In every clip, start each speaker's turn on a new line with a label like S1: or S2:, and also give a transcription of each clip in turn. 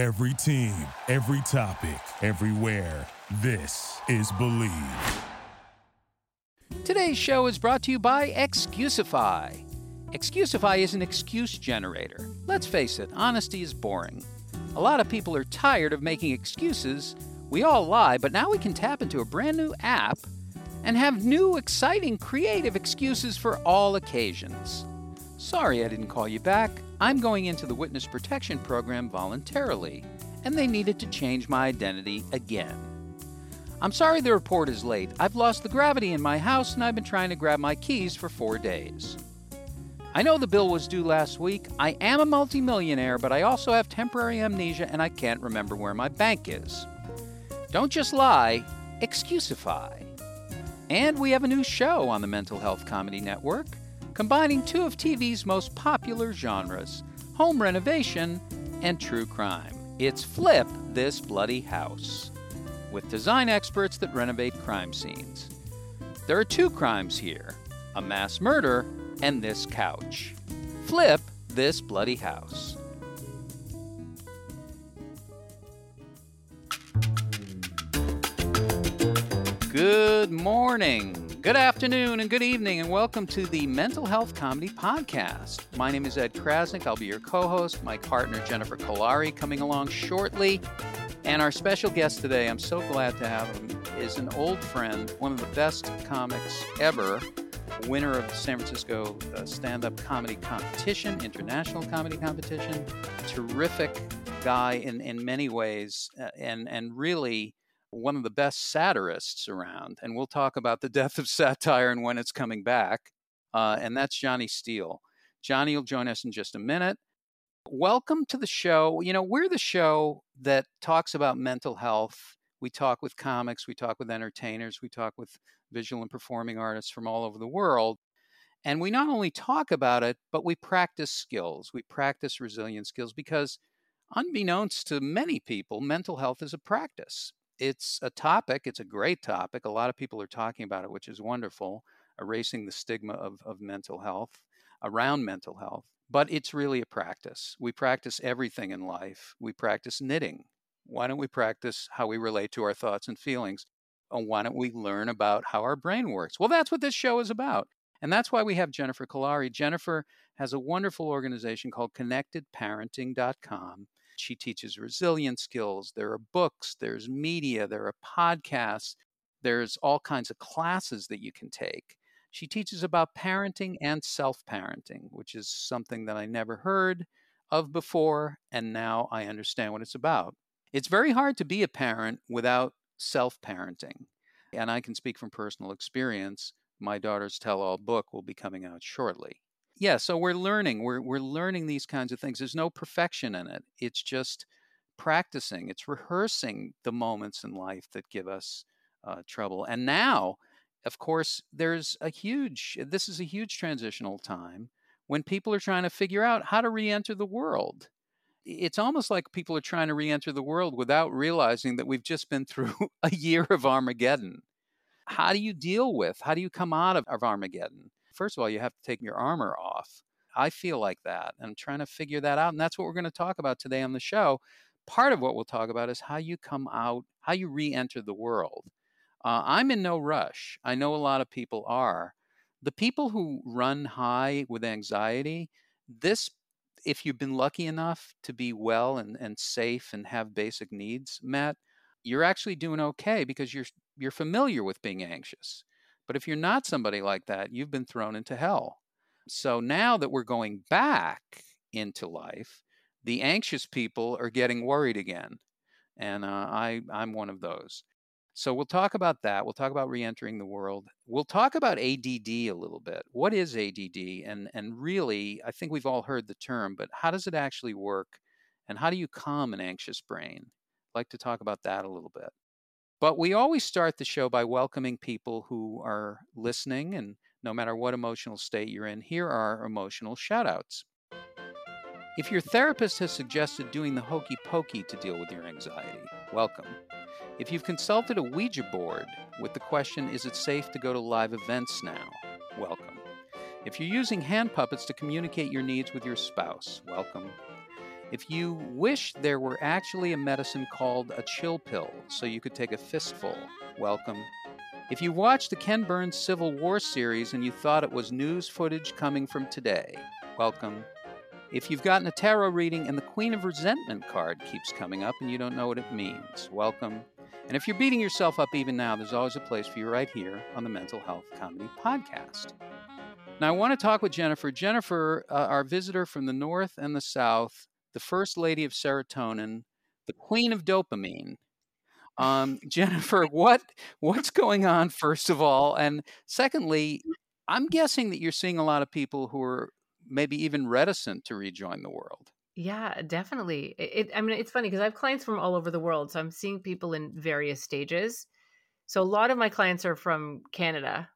S1: Every team, every topic, everywhere. This is Believe.
S2: Today's show is brought to you by Excusify. Excusify is an excuse generator. Let's face it, honesty is boring. A lot of people are tired of making excuses. We all lie, but now we can tap into a brand new app and have new, exciting, creative excuses for all occasions. Sorry I didn't call you back. I'm going into the witness protection program voluntarily, and they needed to change my identity again. I'm sorry the report is late. I've lost the gravity in my house and I've been trying to grab my keys for four days. I know the bill was due last week. I am a multimillionaire, but I also have temporary amnesia and I can't remember where my bank is. Don't just lie, excusify. And we have a new show on the Mental Health Comedy Network combining two of TV's most popular genres home renovation and true crime. It's Flip This Bloody House, with design experts that renovate crime scenes. There are two crimes here a mass murder and this couch. Flip This Bloody House. Good morning, good afternoon, and good evening, and welcome to the Mental Health Comedy Podcast. My name is Ed Crasnick. I'll be your co host. My partner, Jennifer Kolari, coming along shortly. And our special guest today, I'm so glad to have him, is an old friend, one of the best comics ever, winner of the San Francisco uh, stand up comedy competition, international comedy competition. Terrific guy in, in many ways, uh, and, and really one of the best satirists around. And we'll talk about the death of satire and when it's coming back. Uh, and that's Johnny Steele. Johnny will join us in just a minute. Welcome to the show. You know, we're the show that talks about mental health. We talk with comics, we talk with entertainers, we talk with visual and performing artists from all over the world. And we not only talk about it, but we practice skills. We practice resilience skills because, unbeknownst to many people, mental health is a practice it's a topic. It's a great topic. A lot of people are talking about it, which is wonderful, erasing the stigma of, of mental health around mental health. But it's really a practice. We practice everything in life. We practice knitting. Why don't we practice how we relate to our thoughts and feelings? And why don't we learn about how our brain works? Well, that's what this show is about. And that's why we have Jennifer Kolari. Jennifer has a wonderful organization called connectedparenting.com she teaches resilience skills. There are books, there's media, there are podcasts, there's all kinds of classes that you can take. She teaches about parenting and self parenting, which is something that I never heard of before, and now I understand what it's about. It's very hard to be a parent without self parenting. And I can speak from personal experience. My daughter's tell all book will be coming out shortly yeah, so we're learning. We're we're learning these kinds of things. There's no perfection in it. It's just practicing. It's rehearsing the moments in life that give us uh, trouble. And now, of course, there's a huge. This is a huge transitional time when people are trying to figure out how to re-enter the world. It's almost like people are trying to re-enter the world without realizing that we've just been through a year of Armageddon. How do you deal with? How do you come out of, of Armageddon? First of all, you have to take your armor off. I feel like that. And I'm trying to figure that out. And that's what we're going to talk about today on the show. Part of what we'll talk about is how you come out, how you re enter the world. Uh, I'm in no rush. I know a lot of people are. The people who run high with anxiety, this, if you've been lucky enough to be well and, and safe and have basic needs met, you're actually doing okay because you're you're familiar with being anxious. But if you're not somebody like that, you've been thrown into hell. So now that we're going back into life, the anxious people are getting worried again. And uh, I, I'm one of those. So we'll talk about that. We'll talk about reentering the world. We'll talk about ADD a little bit. What is ADD? And and really, I think we've all heard the term, but how does it actually work? And how do you calm an anxious brain? I'd like to talk about that a little bit. But we always start the show by welcoming people who are listening, and no matter what emotional state you're in, here are emotional shout outs. If your therapist has suggested doing the hokey pokey to deal with your anxiety, welcome. If you've consulted a Ouija board with the question, is it safe to go to live events now? Welcome. If you're using hand puppets to communicate your needs with your spouse, welcome. If you wish there were actually a medicine called a chill pill so you could take a fistful, welcome. If you watched the Ken Burns Civil War series and you thought it was news footage coming from today, welcome. If you've gotten a tarot reading and the Queen of Resentment card keeps coming up and you don't know what it means, welcome. And if you're beating yourself up even now, there's always a place for you right here on the Mental Health Comedy Podcast. Now, I want to talk with Jennifer. Jennifer, uh, our visitor from the North and the South, the First Lady of Serotonin, the Queen of Dopamine. Um, Jennifer, what what's going on first of all, and secondly, I'm guessing that you're seeing a lot of people who are maybe even reticent to rejoin the world.
S3: Yeah, definitely. It, it I mean, it's funny because I have clients from all over the world, so I'm seeing people in various stages. So a lot of my clients are from Canada,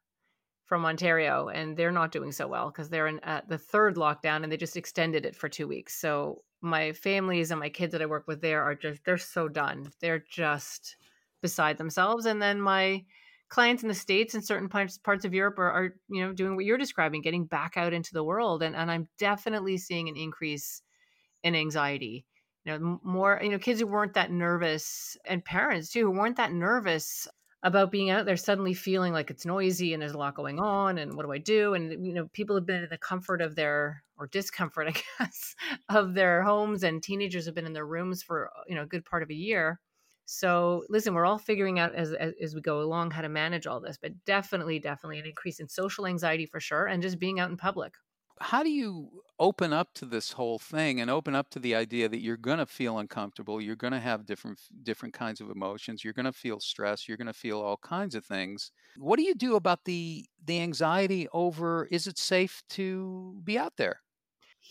S3: from Ontario, and they're not doing so well because they're in uh, the third lockdown and they just extended it for two weeks. So my families and my kids that I work with there are just they're so done. They're just beside themselves. And then my clients in the states and certain parts of Europe are, are you know doing what you're describing, getting back out into the world. And and I'm definitely seeing an increase in anxiety. You know, more you know kids who weren't that nervous and parents too who weren't that nervous about being out there suddenly feeling like it's noisy and there's a lot going on and what do I do? And you know, people have been in the comfort of their or discomfort, I guess, of their homes and teenagers have been in their rooms for, uh, you know, a good part of a year. So listen, we're all figuring out as, as, as we go along how to manage all this, but definitely, definitely an increase in social anxiety for sure, and just being out in public
S2: how do you open up to this whole thing and open up to the idea that you're going to feel uncomfortable you're going to have different different kinds of emotions you're going to feel stress you're going to feel all kinds of things. What do you do about the the anxiety over is it safe to be out there?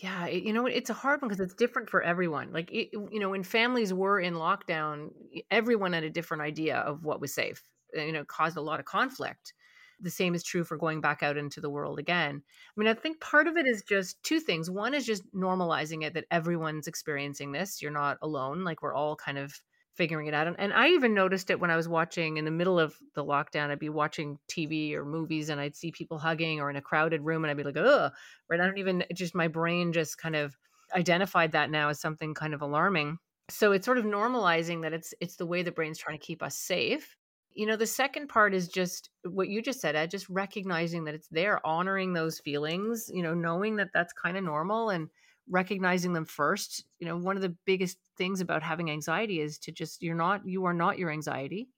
S3: Yeah you know it's a hard one because it's different for everyone like it, you know when families were in lockdown everyone had a different idea of what was safe eh, you know caused a lot of conflict the same is true for going back out into the world again. I mean, I think part of it is just two things. One is just normalizing it that everyone's experiencing this. You're not alone. Like we're all kind of figuring it out. And, I even noticed it when I was watching in the middle of the lockdown. I'd be watching TV or movies and I'd see people hugging or in a crowded room and I'd be like, oh, right. I don't even, just my brain just kind of identified that now as something kind of alarming. So it's sort of normalizing that it's it's the way the brain's trying to keep us safe you know the second part is just what you just said ed just recognizing that it's there honoring those feelings you know knowing that that's kind of normal and recognizing them first. You know one of the biggest things about having anxiety is to just you're not you are not your anxiety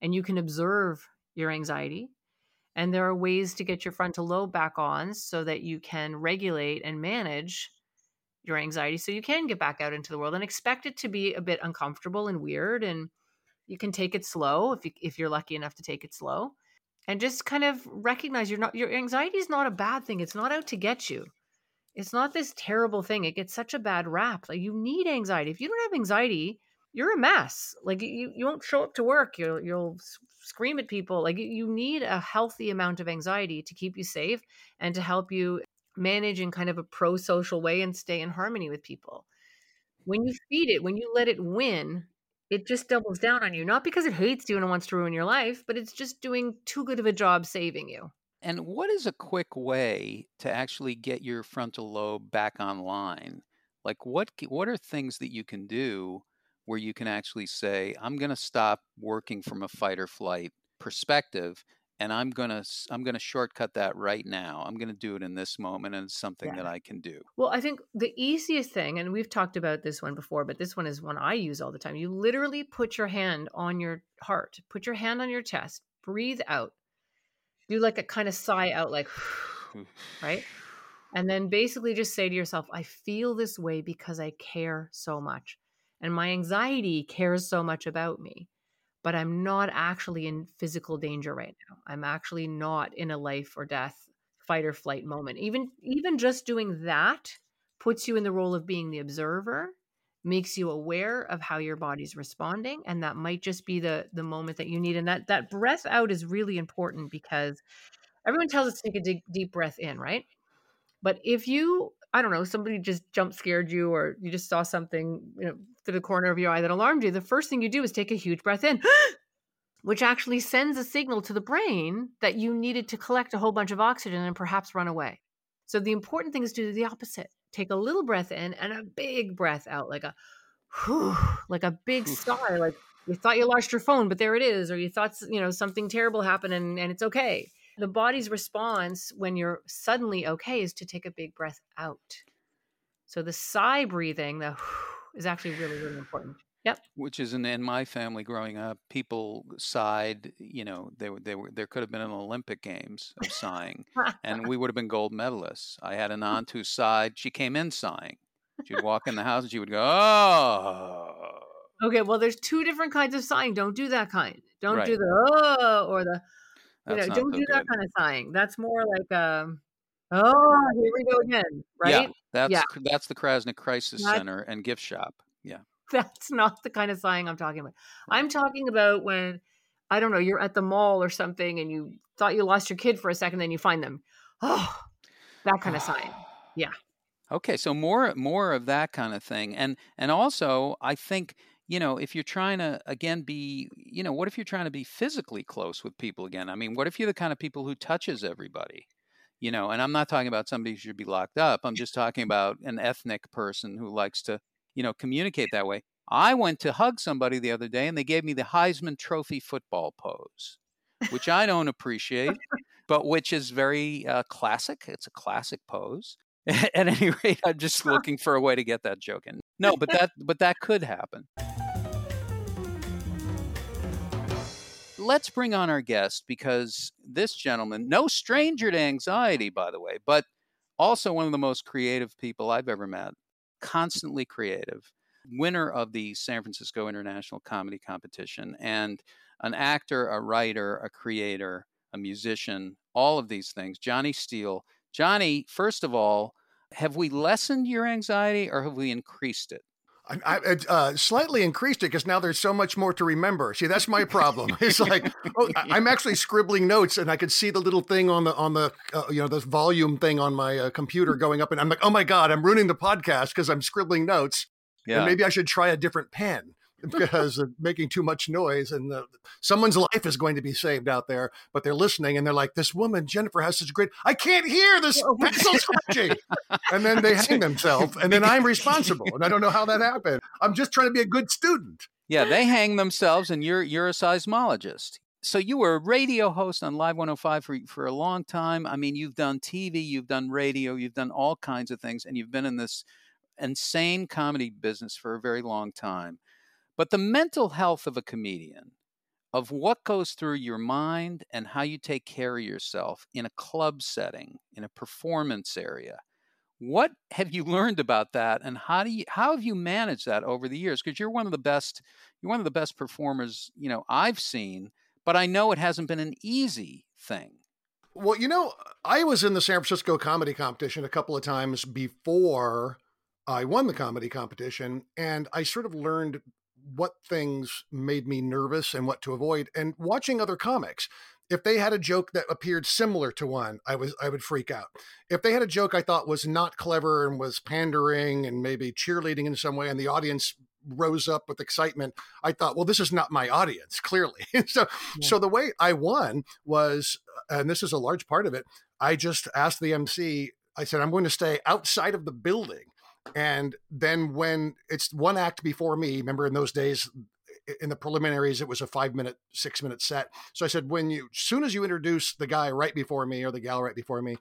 S3: and you can observe your anxiety. And there are ways to get your frontal lobe back on so that you can regulate and manage your anxiety so you can get back out into the world and expect it to be a bit uncomfortable and weird and you can take it slow if you if you're lucky enough to take it slow and just kind of recognize you're not your anxiety is not a bad thing it's not out to get you. It's not this terrible thing it gets such a bad rap like you need anxiety if you don't have anxiety you're a mess like you, you won't show up to work you'll you'll scream at people like you need a healthy amount of anxiety to keep you safe and to help you manage in kind of a pro-social way and stay in harmony with people. When you feed it when you let it win it just doubles down on you not because it hates you and wants to ruin your life but it's just doing too good of a job saving you.
S2: And what is a quick way to actually get your frontal lobe back online? Like what what are things that you can do where you can actually say i'm going to stop working from a fight or flight perspective and I'm gonna I'm gonna shortcut that right now. I'm gonna do it in this moment, and it's something yeah. that I can do.
S3: Well, I think the easiest thing, and we've talked about this one before, but this one is one I use all the time. You literally put your hand on your heart, put your hand on your chest, breathe out, do like a kind of sigh out, like right, and then basically just say to yourself, "I feel this way because I care so much, and my anxiety cares so much about me." But I'm not actually in physical danger right now. I'm actually not in a life or death fight or flight moment. Even even just doing that puts you in the role of being the observer, makes you aware of how your body's responding and that might just be the the moment that you need and that that breath out is really important because everyone tells us to take a deep, deep breath in, right? But if you I don't know, somebody just jump scared you or you just saw something, you know, through the corner of your eye that alarmed you, the first thing you do is take a huge breath in, which actually sends a signal to the brain that you needed to collect a whole bunch of oxygen and perhaps run away. So the important thing is to do the opposite. take a little breath in and a big breath out, like a whew, like a big sigh, like you thought you lost your phone, but there it is, or you thought you know something terrible happened and, and it's okay. The body's response when you're suddenly okay is to take a big breath out. So the sigh breathing, the is actually really, really important. Yep.
S2: Which is in, in my family growing up, people sighed. You know, they were they were there could have been an Olympic Games of sighing, and we would have been gold medalists. I had an aunt who sighed. She came in sighing. She'd walk in the house and she would go, "Oh."
S3: Okay, well, there's two different kinds of sighing. Don't do that kind. Don't right. do the oh or the you That's know. Don't so do good. that kind of sighing. That's more like um. Oh, here we go again. Right?
S2: Yeah, that's yeah. that's the Crasnick Crisis that's, Center and gift shop. Yeah.
S3: That's not the kind of sighing I'm talking about. I'm talking about when I don't know, you're at the mall or something and you thought you lost your kid for a second, then you find them. Oh, that kind of sighing. Yeah.
S2: Okay, so more more of that kind of thing. And and also I think you know, if you're trying to again be, you know, what if you're trying to be physically close with people again? I mean, what if you're the kind of people who touches everybody? You know, and I'm not talking about somebody who should be locked up. I'm just talking about an ethnic person who likes to, you know, communicate that way. I went to hug somebody the other day and they gave me the Heisman Trophy football pose, which I don't appreciate, but which is very uh, classic. It's a classic pose. At any rate, I'm just looking for a way to get that joke in. No, but that but that could happen. Let's bring on our guest because this gentleman, no stranger to anxiety, by the way, but also one of the most creative people I've ever met, constantly creative, winner of the San Francisco International Comedy Competition, and an actor, a writer, a creator, a musician, all of these things. Johnny Steele. Johnny, first of all, have we lessened your anxiety or have we increased it?
S4: I, I uh, slightly increased it because now there's so much more to remember. See, that's my problem. It's like oh, I'm actually scribbling notes, and I could see the little thing on the on the uh, you know this volume thing on my uh, computer going up, and I'm like, oh my god, I'm ruining the podcast because I'm scribbling notes. Yeah. And maybe I should try a different pen because of making too much noise and the, someone's life is going to be saved out there but they're listening and they're like this woman jennifer has such a great i can't hear this oh, pencil scratching. And then they hang themselves and then i'm responsible and i don't know how that happened. I'm just trying to be a good student.
S2: Yeah they hang themselves and you're you're a seismologist. So you were a radio host on live 105 for, for a long time. I mean you've done tv you've done radio you've done all kinds of things and you've been in this insane comedy business for a very long time. But the mental health of a comedian, of what goes through your mind and how you take care of yourself in a club setting, in a performance area. What have you learned about that and how do you how have you managed that over the years because you're one of the best you're one of the best performers, you know, I've seen, but I know it hasn't been an easy thing.
S4: Well, you know, I was in the San Francisco comedy competition a couple of times before I won the comedy competition and I sort of learned what things made me nervous and what to avoid and watching other comics. If they had a joke that appeared similar to one i was i would freak out. If they had a joke i thought was not clever and was pandering and maybe cheerleading in some way and the audience rose up with excitement i thought well this is not my audience clearly. So yeah. so the way i won was uh, and this is a large part of it i just asked the mc i said i'm going to stay outside of the building and then when it's one act before me, remember in those days, in the preliminaries, it was a five minute, six minute set. So I said, when you, soon as you introduce the guy right before me or the gal right before me,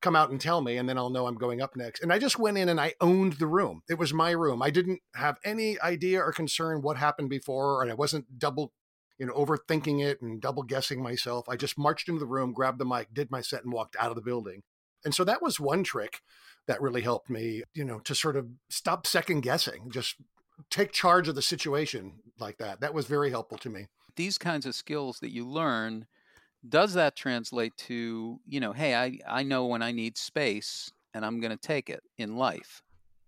S4: come out and tell me, and then I'll know I'm going up next. And I just went in and I owned the room. It was my room. I didn't have any idea or concern what happened before, and I wasn't double, you know, overthinking it and double guessing myself. I just marched into the room, grabbed the mic, did my set, and walked out of the building. And so that was one trick that really helped me, you know, to sort of stop second guessing, just take charge of the situation like that. That was very helpful to me.
S2: These kinds of skills that you learn, does that translate to, you know, hey, I, I know when I need space and I'm going to take it in life?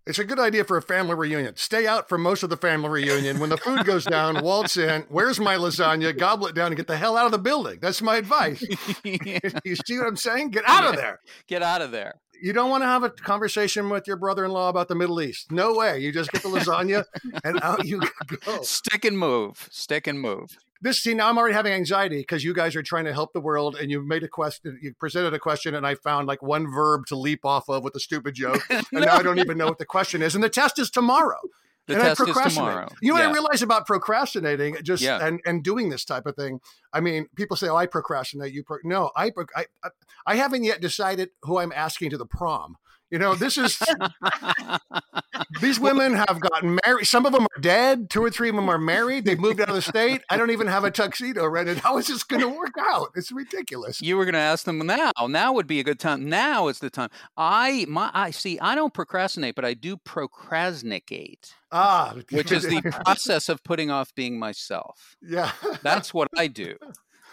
S4: It's a good idea for a family reunion. Stay out for most of the family reunion. When the food goes down, waltz in. Where's my lasagna? Gobble it down and get the hell out of the building. That's my advice. yeah. you see what I'm saying? Get out of there.
S2: Get out of there.
S4: You don't want to have a conversation with your brother-in-law about the Middle East. No way. You just get the lasagna and out you go.
S2: Stick and move. Stick and move.
S4: This see now I'm already having anxiety because you guys are trying to help the world and you made a question, you presented a question, and I found like one verb to leap off of with a stupid joke, and no. now I don't even know what the question is. And the test is tomorrow.
S2: The
S4: and
S2: test I procrastinate. is tomorrow.
S4: You know yeah. what I realize about procrastinating, just yeah. and and doing this type of thing. I mean, people say, "Oh, I procrastinate." You pro-. no, I, I I haven't yet decided who I'm asking to the prom. You know, this is these women have gotten married. Some of them are dead. Two or three of them are married. They've moved out of the state. I don't even have a tuxedo rented. How is this going to work out? It's ridiculous.
S2: You were going to ask them now. Now would be a good time. Now is the time. I my I see. I don't procrastinate, but I do procrastinate.
S4: Ah,
S2: which is the process of putting off being myself.
S4: Yeah,
S2: that's what I do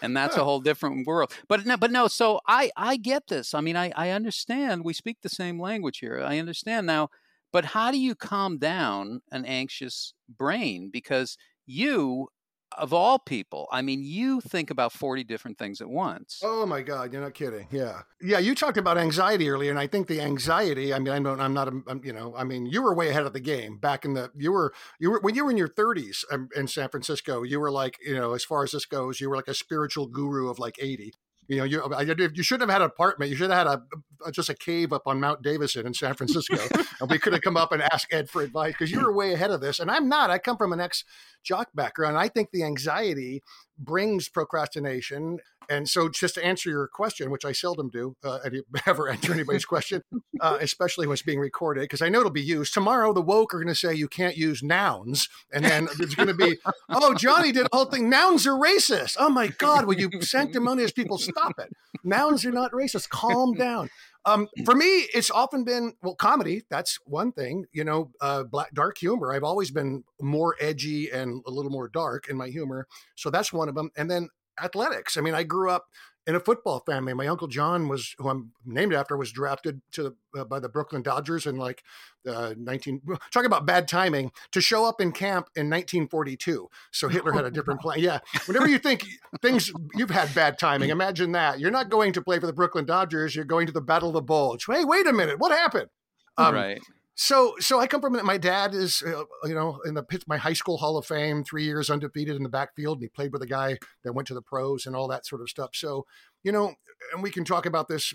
S2: and that's a whole different world. But no, but no. So I I get this. I mean, I I understand. We speak the same language here. I understand now. But how do you calm down an anxious brain? Because you of all people, I mean, you think about 40 different things at once.
S4: Oh my God, you're not kidding. Yeah. Yeah. You talked about anxiety earlier. And I think the anxiety, I mean, I'm, I'm not, I'm, you know, I mean, you were way ahead of the game back in the, you were, you were, when you were in your 30s um, in San Francisco, you were like, you know, as far as this goes, you were like a spiritual guru of like 80. You know, you you shouldn't have had an apartment. You should have had a, just a cave up on Mount Davidson in San Francisco, and we could have come up and asked Ed for advice because you were way ahead of this, and I'm not. I come from an ex jock background. I think the anxiety brings procrastination and so, just to answer your question, which I seldom do, uh, never answer anybody's question, uh, especially when it's being recorded, because I know it'll be used. Tomorrow, the woke are going to say you can't use nouns. And then it's going to be, oh, Johnny did a whole thing. Nouns are racist. Oh, my God. Will you sanctimonious people stop it? Nouns are not racist. Calm down. Um, for me, it's often been well, comedy. That's one thing. You know, uh, black dark humor. I've always been more edgy and a little more dark in my humor, so that's one of them. And then athletics. I mean, I grew up in a football family. My uncle John was, who I'm named after, was drafted to uh, by the Brooklyn Dodgers in like uh, 19. Talking about bad timing to show up in camp in 1942. So Hitler had a different plan. Yeah, whenever you think things you've had bad timing, imagine that you're not going to play for the Brooklyn Dodgers. You're going to the Battle of the Bulge. Hey, wait a minute, what happened?
S2: Um, right.
S4: So, so I come from my dad is, uh, you know, in the my high school Hall of Fame, three years undefeated in the backfield, and he played with a guy that went to the pros and all that sort of stuff. So, you know, and we can talk about this,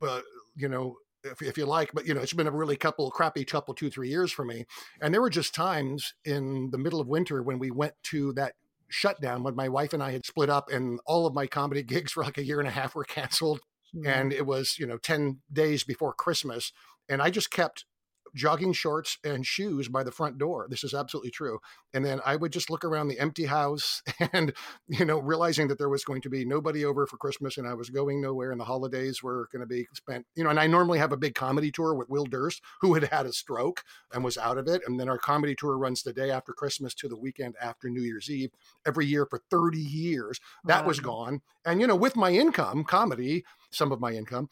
S4: uh, you know, if, if you like, but you know, it's been a really couple crappy couple two three years for me, and there were just times in the middle of winter when we went to that shutdown when my wife and I had split up, and all of my comedy gigs for like a year and a half were canceled, mm-hmm. and it was you know ten days before Christmas, and I just kept jogging shorts and shoes by the front door. This is absolutely true. And then I would just look around the empty house and, you know, realizing that there was going to be nobody over for Christmas and I was going nowhere and the holidays were going to be spent, you know, and I normally have a big comedy tour with Will Durst, who had had a stroke and was out of it. And then our comedy tour runs the day after Christmas to the weekend after New Year's Eve every year for 30 years. That wow. was gone. And, you know, with my income, comedy, some of my income,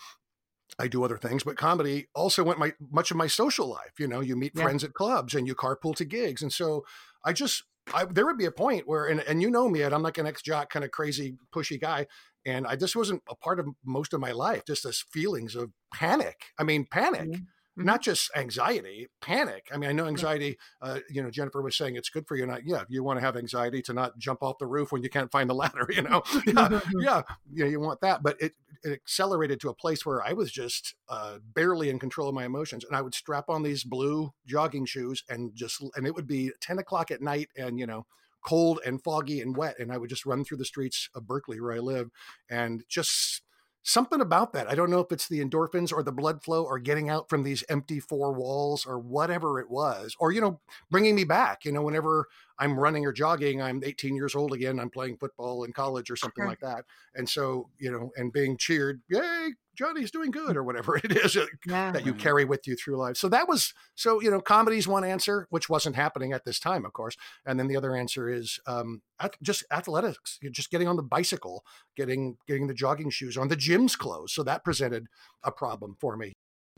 S4: I do other things, but comedy also went my much of my social life. You know, you meet yeah. friends at clubs and you carpool to gigs, and so I just I, there would be a point where, and, and you know me, Ed, I'm like an ex jock, kind of crazy, pushy guy, and I just wasn't a part of most of my life. Just this feelings of panic. I mean, panic. Mm-hmm. Mm-hmm. Not just anxiety, panic. I mean, I know anxiety. Uh, you know, Jennifer was saying it's good for you. Not, yeah, you want to have anxiety to not jump off the roof when you can't find the ladder. You know, yeah, yeah, yeah, you want that. But it it accelerated to a place where I was just uh, barely in control of my emotions, and I would strap on these blue jogging shoes and just, and it would be ten o'clock at night, and you know, cold and foggy and wet, and I would just run through the streets of Berkeley where I live, and just something about that. I don't know if it's the endorphins or the blood flow or getting out from these empty four walls or whatever it was, or, you know, bringing me back. You know, whenever I'm running or jogging, I'm 18 years old again, I'm playing football in college or something like that. And so, you know, and being cheered, yay, Johnny's doing good or whatever it is yeah. that you carry with you through life. So that was so you know comedy's one answer, which wasn't happening at this time, of course, and then the other answer is um, just athletics, You're just getting on the bicycle, getting getting the jogging shoes on, the gym's closed. So that presented a problem for me.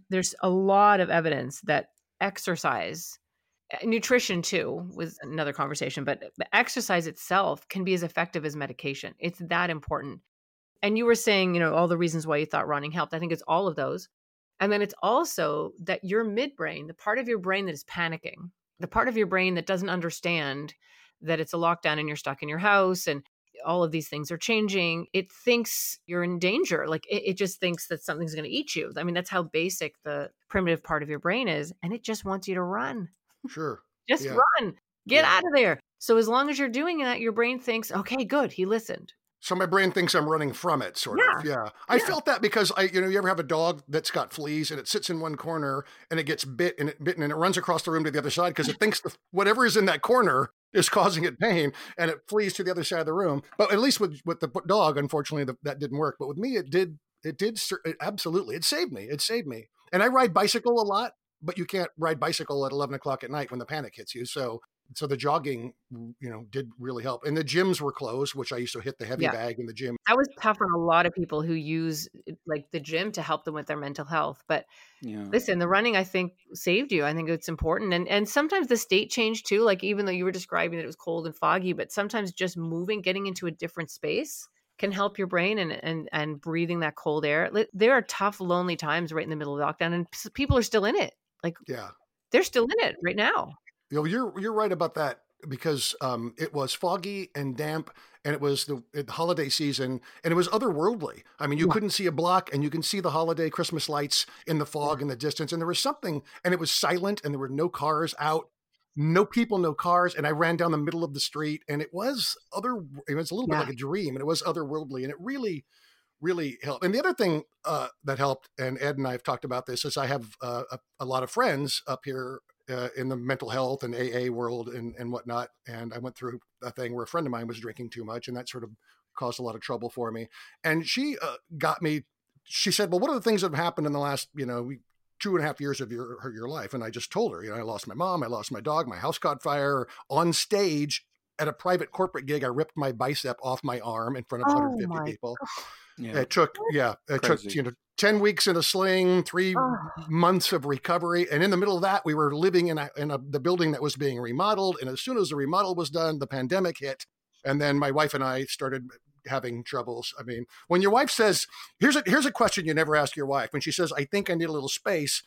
S3: There's a lot of evidence that exercise nutrition too was another conversation but uh, the exercise itself can be as effective as medication it's that important and you were saying, you know, all the reasons why you thought running helped. I think it's all of those. And then it's also that your midbrain, the part of your brain that is panicking, the part of your brain that doesn't understand that it's a lockdown and you're stuck in your house and all of these things are changing, it thinks you're in danger. Like it, it just thinks that something's going to eat you. I mean, that's how basic the primitive part of your brain is. And it just wants you to run.
S4: Sure.
S3: Just
S4: Yeah.
S3: run. Get
S4: Yeah.
S3: out of there. So as long as you're doing that, your brain thinks, okay, good, he listened.
S4: So my brain thinks I'm running from it, sort of. Yeah. I felt that because I, you know, you ever have a dog that's got fleas and it sits in one corner and it gets bit and it bitten and it runs across the room to the other side because it thinks the, whatever is in that corner is causing it pain and it flees to the other side of the room. But at least with with the dog, unfortunately, the, that didn't work. But with me, it did. It did. It, absolutely, it saved me. It saved me. And I ride bicycle a lot, but you can't ride bicycle at eleven o'clock at night when the panic hits you. So. So the jogging, you know, did really help. And the gyms were closed, which I used to hit the heavy
S3: Yeah.
S4: bag in the gym
S3: That was tough on a lot of people who use eh, like the gym to help them with their mental health. But
S2: Yeah.
S3: listen, the running I think saved you. I think it's important. And and sometimes the state changed too. Like even though you were describing that it was cold and foggy, but sometimes just moving, getting into a different space can help your brain and and and breathing that cold air. There are tough, lonely times right in the middle of lockdown, and people are still in it. Like
S4: Yeah.
S3: they're still in it right now.
S4: You know, you're you're right about that because um, it was foggy and damp, and it was the, the holiday season, and it was otherworldly. I mean, you
S3: Yeah.
S4: couldn't see a block, and you can see the holiday Christmas lights in the fog in the distance, and there was something, and it was silent, and there were no cars out, no people, no cars, and I ran down the middle of the street, and it was other. It was a little
S3: Yeah.
S4: bit like a dream, and it was otherworldly, and it really. Really helped. And the other thing uh, that helped, and Ed and I have talked about this, is I have uh, a, a lot of friends up here uh, in the mental health and AA world and, and whatnot. And I went through a thing where a friend of mine was drinking too much, and that sort of caused a lot of trouble for me. And she uh, got me. She said, "Well, what are the things that have happened in the last, you know, two and a half years of your her- your life?" And I just told her, you know, I lost my mom, I lost my dog, my house caught fire on stage at a private corporate gig. I ripped my bicep off my arm in front of
S3: Oh
S4: 150
S3: my
S4: people.
S2: Yeah.
S4: It took, yeah, it took you know. 10 weeks in a sling, three
S3: Oh.
S4: months of recovery. And in the middle of that, we were living in, a, in a, the building that was being remodeled. And as soon as the remodel was done, the pandemic hit. And then my wife and I started having troubles. I mean, when your wife says, here's a, here's a question you never ask your wife. When she says, I think I need a little space,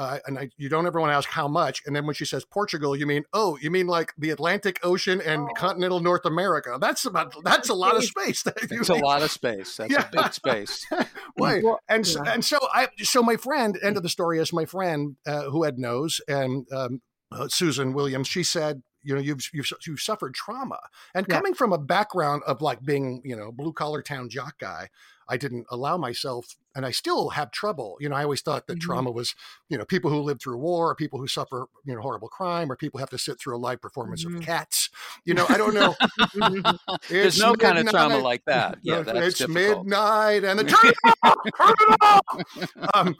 S4: uh, and I, you don't ever want to ask how much. And then when she says Portugal, you mean, oh, you mean like the Atlantic Ocean and
S3: Oh.
S4: continental North America. That's about, that's a lot of space. That you
S2: It's a lot of space. That's
S4: Yeah.
S2: a big space.
S4: Right.
S3: Well,
S4: and so,
S3: yeah.
S4: and so I so my friend end of the story is my friend uh, who had knows and um, uh, Susan Williams. She said, you know, you've you've you've suffered trauma, and
S3: Yeah.
S4: coming from a background of like being you know blue collar town jock guy, I didn't allow myself, and I still have trouble. You know, I always thought that
S3: Mhm.
S4: trauma was you know people who live through war, or people who suffer you know horrible crime, or people have to sit through a live performance
S3: Mhm.
S4: of Cats. You know, I don't know.
S2: There's no kind of trauma like that. Yeah,
S4: it's
S2: difficult.
S4: midnight and the turn it off, turn it off. Um,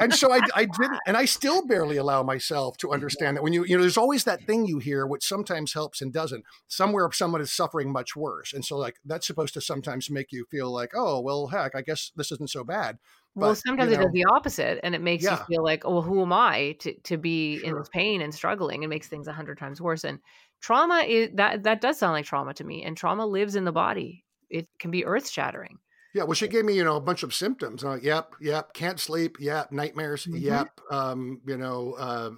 S4: and so I, I didn't, and I still barely allow myself to understand that when you, you know, there's always that thing you hear, which sometimes helps and doesn't. Somewhere someone is suffering much worse, and so like that's supposed to sometimes make you feel like, oh well, heck, I guess this isn't so bad.
S3: Well,
S4: But, you
S3: sometimes it
S4: know-
S3: does the opposite, and it makes
S4: Yeah.
S3: you feel like, oh, well, who am I to to be in this pain and struggling? It makes things a hundred times worse. And trauma is that that does sound like trauma to me. And trauma lives in the body. It can be earth shattering.
S4: Yeah, well, she gave me, you know, a bunch of symptoms. Like, yep, yep, can't sleep, yep, nightmares,
S3: Mhm.
S4: yep, um, you know, uh,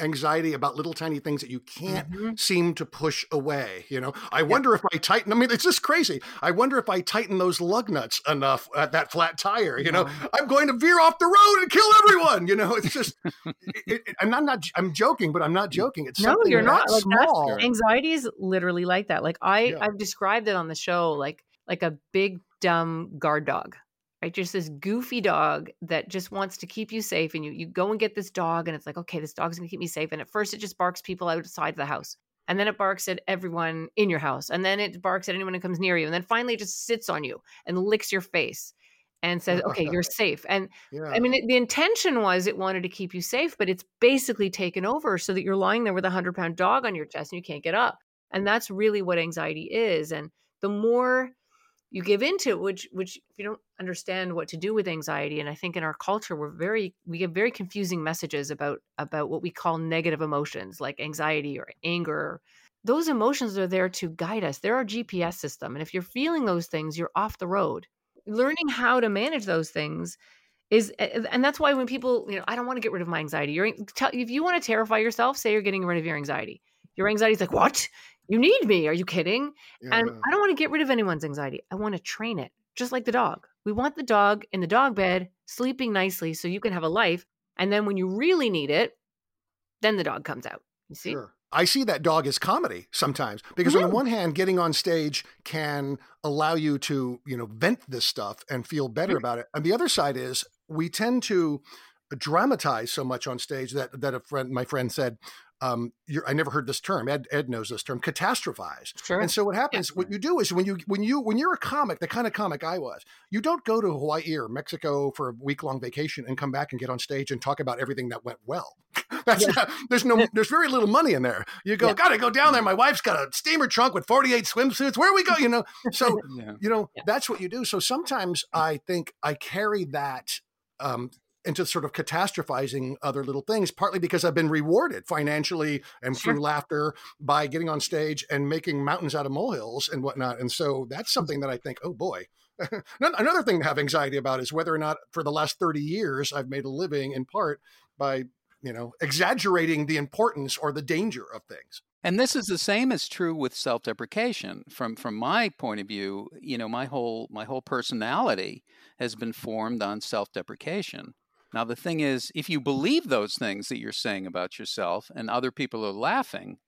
S4: anxiety about little tiny things that you can't
S3: Mhm.
S4: seem to push away. You know, I wonder if I tighten. I mean, it's just crazy. I wonder if I tighten those lug nuts enough at that flat tire. You know. I'm going to veer off the road and kill everyone. You know, it's just. it, it, I'm not. I'm joking, but I'm not joking. It's
S3: No, you're not. Like,
S4: small.
S3: Anxiety is literally like that. Like I,
S4: Yeah.
S3: I've described it on the show like like a big dumb guard dog. Right, just this goofy dog that just wants to keep you safe, and you you go and get this dog, and it's like, okay, this dog's gonna keep me safe. And at first, it just barks people outside the house, and then it barks at everyone in your house, and then it barks at anyone who comes near you, and then finally, it just sits on you and licks your face and says, "Okay, you're safe." And
S4: yeah.
S3: I mean, it, the intention was it wanted to keep you safe, but it's basically taken over so that you're lying there with a hundred pound dog on your chest and you can't get up. And that's really what anxiety is. And the more you give into which, which if you don't understand what to do with anxiety, and I think in our culture we're very we get very confusing messages about about what we call negative emotions like anxiety or anger. Those emotions are there to guide us. They're our GPS system, and if you're feeling those things, you're off the road. Learning how to manage those things is and that's why when people you know i don't want to get rid of my anxiety you're if you want to terrify yourself say you're getting rid of your anxiety your anxiety is like what You need me. Are you kidding?
S4: Yeah.
S3: And I don't want to get rid of anyone's anxiety. I want to train it, just like the dog. We want the dog in the dog bed, sleeping nicely so you can have a life. And then when you really need it, then the dog comes out. You see?
S4: Sure. I see that dog as comedy sometimes because on the
S3: Mhm.
S4: one hand, getting on stage can allow you to, you know, vent this stuff and feel better
S3: Mhm.
S4: about it. And the other side is we tend to dramatize so much on stage that that a friend, my friend said, um, you're, I never heard this term. Ed, Ed knows this term, catastrophize.
S3: Sure.
S4: And so what happens, what you do is when you when you when you're a comic, the kind of comic I was, you don't go to Hawaii or Mexico for a week long vacation and come back and get on stage and talk about everything that went well. That's
S3: Yeah.
S4: not, there's no there's very little money in there. You go,
S3: Yeah.
S4: gotta go down there. My wife's got a steamer trunk with 48 swimsuits. Where we go? You know. So
S2: Yeah.
S4: you know
S3: Yeah.
S4: that's what you do. So sometimes I think I carry that um, into sort of catastrophizing other little things, partly because I've been rewarded financially and
S3: Sure.
S4: through laughter by getting on stage and making mountains out of molehills and whatnot. And so that's mm-hmm. something that I think, oh boy. Another thing to have anxiety about is whether or not for the last 30 years I've made a living in part by, you know, exaggerating the importance or the danger of things.
S2: And this is the same as true with self-deprecation. From from my point of view, you know, my whole my whole personality has been formed on self-deprecation. Now the thing is, if you believe those things that you're saying about yourself and other people are laughing,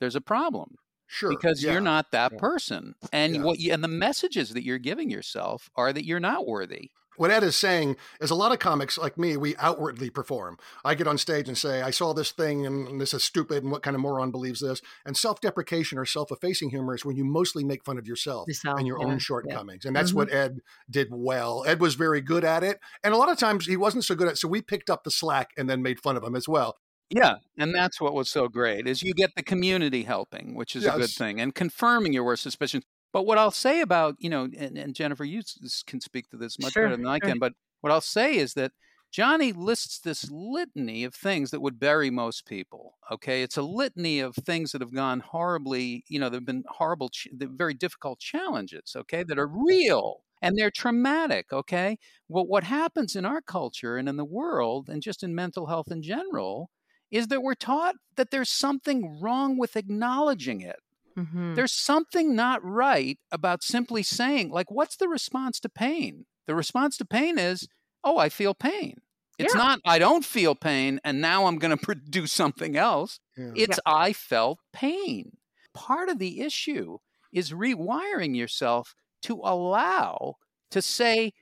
S2: there's a problem
S4: Sure.
S2: because
S4: yeah.
S2: you're not that
S3: Yeah.
S2: person. And
S4: Yeah.
S2: what you, and the messages that you're giving yourself are that you're not worthy.
S4: What Ed is saying is a lot of comics like me, we outwardly perform. I get on stage and say, I saw this thing and this is stupid and what kind of moron believes this? And self deprecation or self effacing humor is when you mostly make fun of yourself
S3: Yourself,
S4: and your
S3: yeah,
S4: own
S3: yeah.
S4: shortcomings. And that's
S3: Mhm.
S4: what Ed did well. Ed was very good at it. And a lot of times he wasn't so good at it. So we picked up the slack and then made fun of him as well.
S2: Yeah, and that's what was so great is you get the community helping, which is a good thing, and confirming your worst suspicions. But what I'll say about you know, and, and Jennifer, you can speak to this much
S3: Sure,
S2: better than I can. But what I'll say is that Johnny lists this litany of things that would bury most people. Okay, it's a litany of things that have gone horribly. You know, there've been horrible, ch- very difficult challenges. Okay, that are real and they're traumatic. Okay, well, what happens in our culture and in the world, and just in mental health in general is that we're taught that there's something wrong with acknowledging it.
S3: Mhm.
S2: There's something not right about simply saying, like, what's the response to pain? The response to pain is, oh, I feel pain. It's
S3: Yeah.
S2: not, I don't feel pain, and now I'm going to do something else.
S4: Yeah.
S2: It's, I felt pain. Part of the issue is rewiring yourself to allow to say,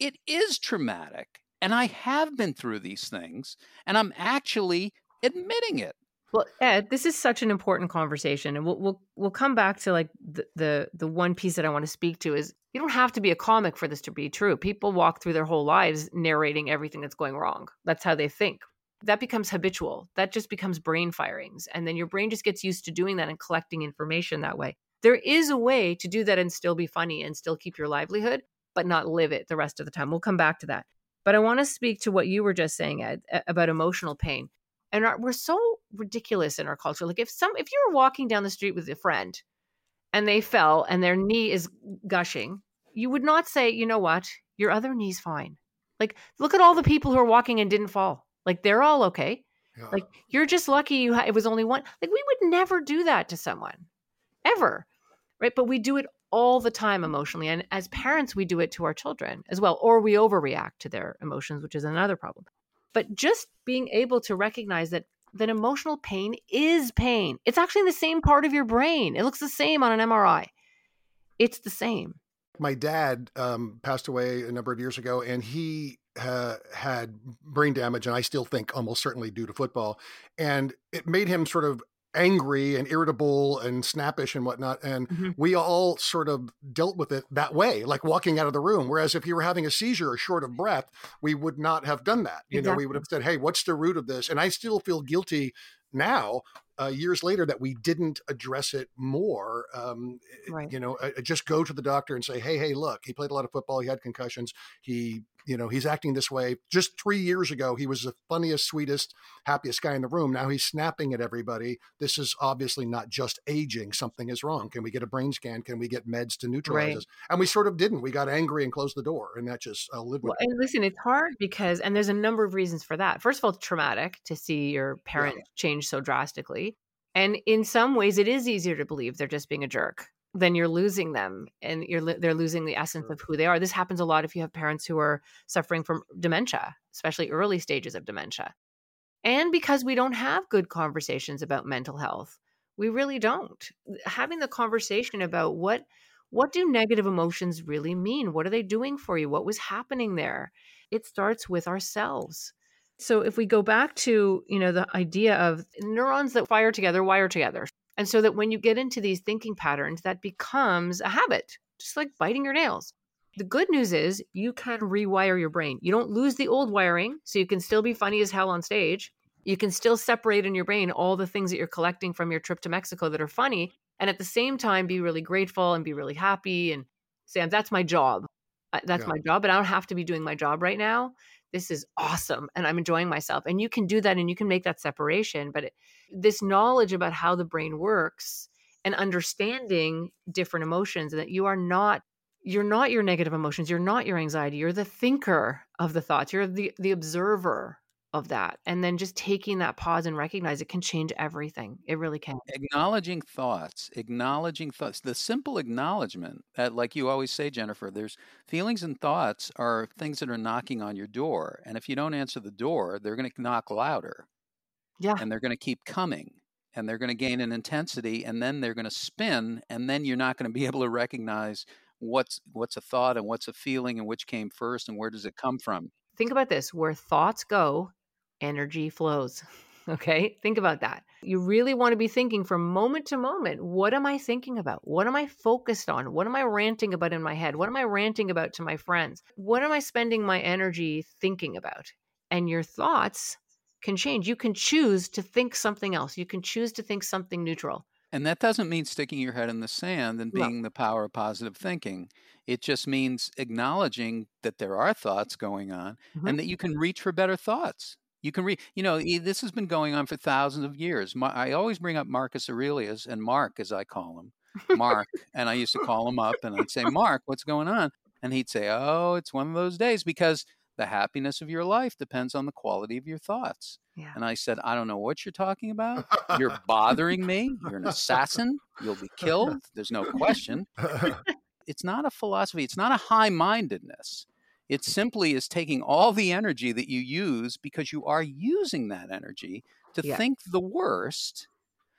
S2: it is traumatic, and I have been through these things, and I'm actually admitting it.
S3: Well, Ed, this is such an important conversation, and we'll we'll we'll come back to like the the the one piece that I want to speak to is you don't have to be a comic for this to be true. People walk through their whole lives narrating everything that's going wrong. That's how they think. That becomes habitual. That just becomes brain firings, and then your brain just gets used to doing that and collecting information that way. There is a way to do that and still be funny and still keep your livelihood, but not live it the rest of the time. We'll come back to that. But I want to speak to what you were just saying, Ed, about emotional pain and our, we're so ridiculous in our culture like if some if you were walking down the street with a friend and they fell and their knee is gushing you would not say you know what? Your other knee's fine. Like look at all the people who are walking and didn't fall. Like they're all okay.
S4: Yeah.
S3: like you're just lucky you ha- it was only one like we would never do that to someone ever right? But we do it all the time emotionally and as parents we do it to our children as well or we overreact to their emotions which is another problem but just being able to recognize that that emotional pain is pain. It's actually in the same part of your brain. It looks the same on an mri it's the same.
S4: My dad um, passed away a number of years ago, and he uh, had brain damage, and I still think almost certainly due to football. And it made him sort of angry and irritable and snappish and whatnot. And
S3: Mhm.
S4: we all sort of dealt with it that way, like walking out of the room. Whereas if you were having a seizure or short of breath, we would not have done that. You know, we would have said, hey, what's the root of this? And I still feel guilty now uh, years later that we didn't address it more. Um,
S3: Right.
S4: You know, uh, just go to the doctor and say, hey, hey, look, he played a lot of football. He had concussions. He, you know, he's acting this way. Just three years ago, he was the funniest, sweetest, happiest guy in the room. Now he's snapping at everybody. This is obviously not just aging. Something is wrong. Can we get a brain scan? Can we get meds to neutralize
S3: Right.
S4: this? And we sort of didn't. We got angry and closed the door. And that just, uh, I'll live with
S3: Well, and listen, it's hard because, and there's a number of reasons for that. First of all, it's traumatic to see your parent change so drastically. And in some ways, it is easier to believe they're just being a jerk than you're losing them and you're they're losing the essence of who they are. This happens a lot if you have parents who are suffering from dementia, especially early stages of dementia. And because we don't have good conversations about mental health. We really don't. Having the conversation about what what do negative emotions really mean? What are they doing for you? What was happening there? It starts with ourselves. So if we go back to, you know, the idea of neurons that fire together wire together. And so that when you get into these thinking patterns, that becomes a habit, just like biting your nails. The good news is you can rewire your brain. You don't lose the old wiring, so you can still be funny as hell on stage. You can still separate in your brain all the things that you're collecting from your trip to Mexico that are funny, and at the same time be really grateful and be really happy and say, That's my job. That's yeah. my job, but I don't have to be doing my job right now this is awesome and i'm enjoying myself and you can do that and you can make that separation but it, this knowledge about how the brain works and understanding different emotions and that you are not you're not your negative emotions you're not your anxiety you're the thinker of the thoughts you're the the observer of that and then just taking that pause and recognize it can change everything it really can.
S2: Acknowledging thoughts acknowledging thoughts the simple acknowledgement that like you always say jennifer there's feelings and thoughts are things that are knocking on your door and if you don't answer the door they're going to knock louder.
S3: Yeah.
S2: And they're going to keep coming and they're going to gain an intensity and then they're going to spin and then you're not going to be able to recognize what's what's a thought and what's a feeling and which came first and where does it come from.
S3: Think about this where thoughts go energy flows. Okay, think about that. You really want to be thinking from moment to moment what am I thinking about? What am I focused on? What am I ranting about in my head? What am I ranting about to my friends? What am I spending my energy thinking about? And your thoughts can change. You can choose to think something else, you can choose to think something neutral.
S2: And that doesn't mean sticking your head in the sand and being no. the power of positive thinking. It just means acknowledging that there are thoughts going on mm-hmm. and that you can reach for better thoughts. You can read, you know, this has been going on for thousands of years. I always bring up Marcus Aurelius and Mark, as I call him, Mark. and I used to call him up and I'd say, Mark, what's going on? And he'd say, Oh, it's one of those days because the happiness of your life depends on the quality of your thoughts. Yeah. And I said, I don't know what you're talking about. You're bothering me. You're an assassin. You'll be killed. There's no question. It's not a philosophy, it's not a high mindedness. It simply is taking all the energy that you use because you are using that energy to yeah. think the worst.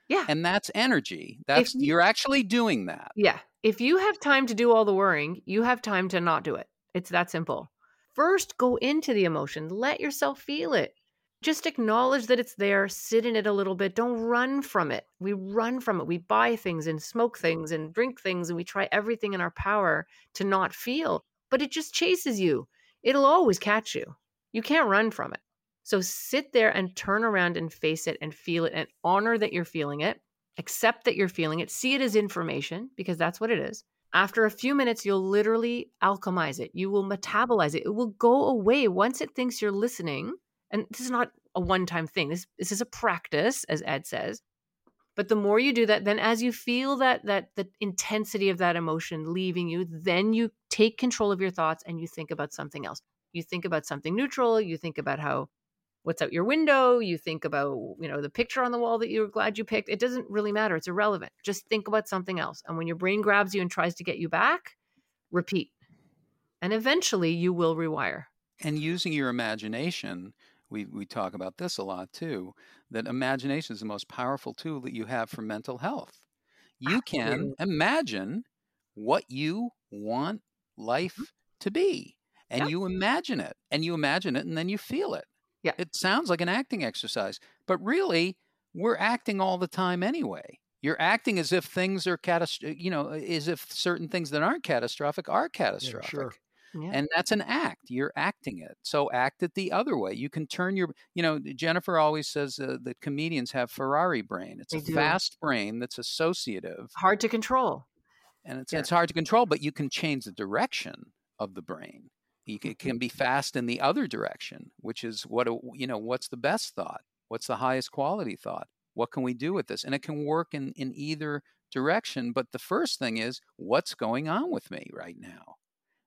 S3: Yeah.
S2: And that's energy. That's you, you're actually doing that.
S3: Yeah. If you have time to do all the worrying, you have time to not do it. It's that simple. First, go into the emotion. Let yourself feel it. Just acknowledge that it's there, sit in it a little bit. Don't run from it. We run from it. We buy things and smoke things and drink things and we try everything in our power to not feel but it just chases you. It'll always catch you. You can't run from it. So sit there and turn around and face it and feel it and honor that you're feeling it. Accept that you're feeling it. See it as information because that's what it is. After a few minutes, you'll literally alchemize it. You will metabolize it. It will go away once it thinks you're listening. And this is not a one time thing. This, this is a practice, as Ed says but the more you do that then as you feel that that the intensity of that emotion leaving you then you take control of your thoughts and you think about something else. You think about something neutral you think about how what's out your window you think about you know the picture on the wall that you're glad you picked. It doesn't really matter it's irrelevant. Just think about something else. And when your brain grabs you and tries to get you back repeat. And eventually you will rewire.
S2: And using your imagination we, we talk about this a lot too that imagination is the most powerful tool that you have for mental health. You can imagine what you want mm-hmm. life to be, and you imagine it, and you imagine it, and then you feel it.
S3: Yeah.
S2: It sounds like an acting exercise, but really, we're acting all the time anyway. You're acting as if things are catastrophic, you know, as if certain things that aren't catastrophic are catastrophic. Yeah, sure. Yeah. And that's an act. You're acting it. So act it the other way. You can turn your, you know, Jennifer always says uh, that comedians have Ferrari brain. It's they a do. fast brain that's associative,
S3: hard to control.
S2: And it's, yeah. it's hard to control, but you can change the direction of the brain. It mm-hmm. can be fast in the other direction, which is what, a, you know, what's the best thought? What's the highest quality thought? What can we do with this? And it can work in, in either direction. But the first thing is, what's going on with me right now?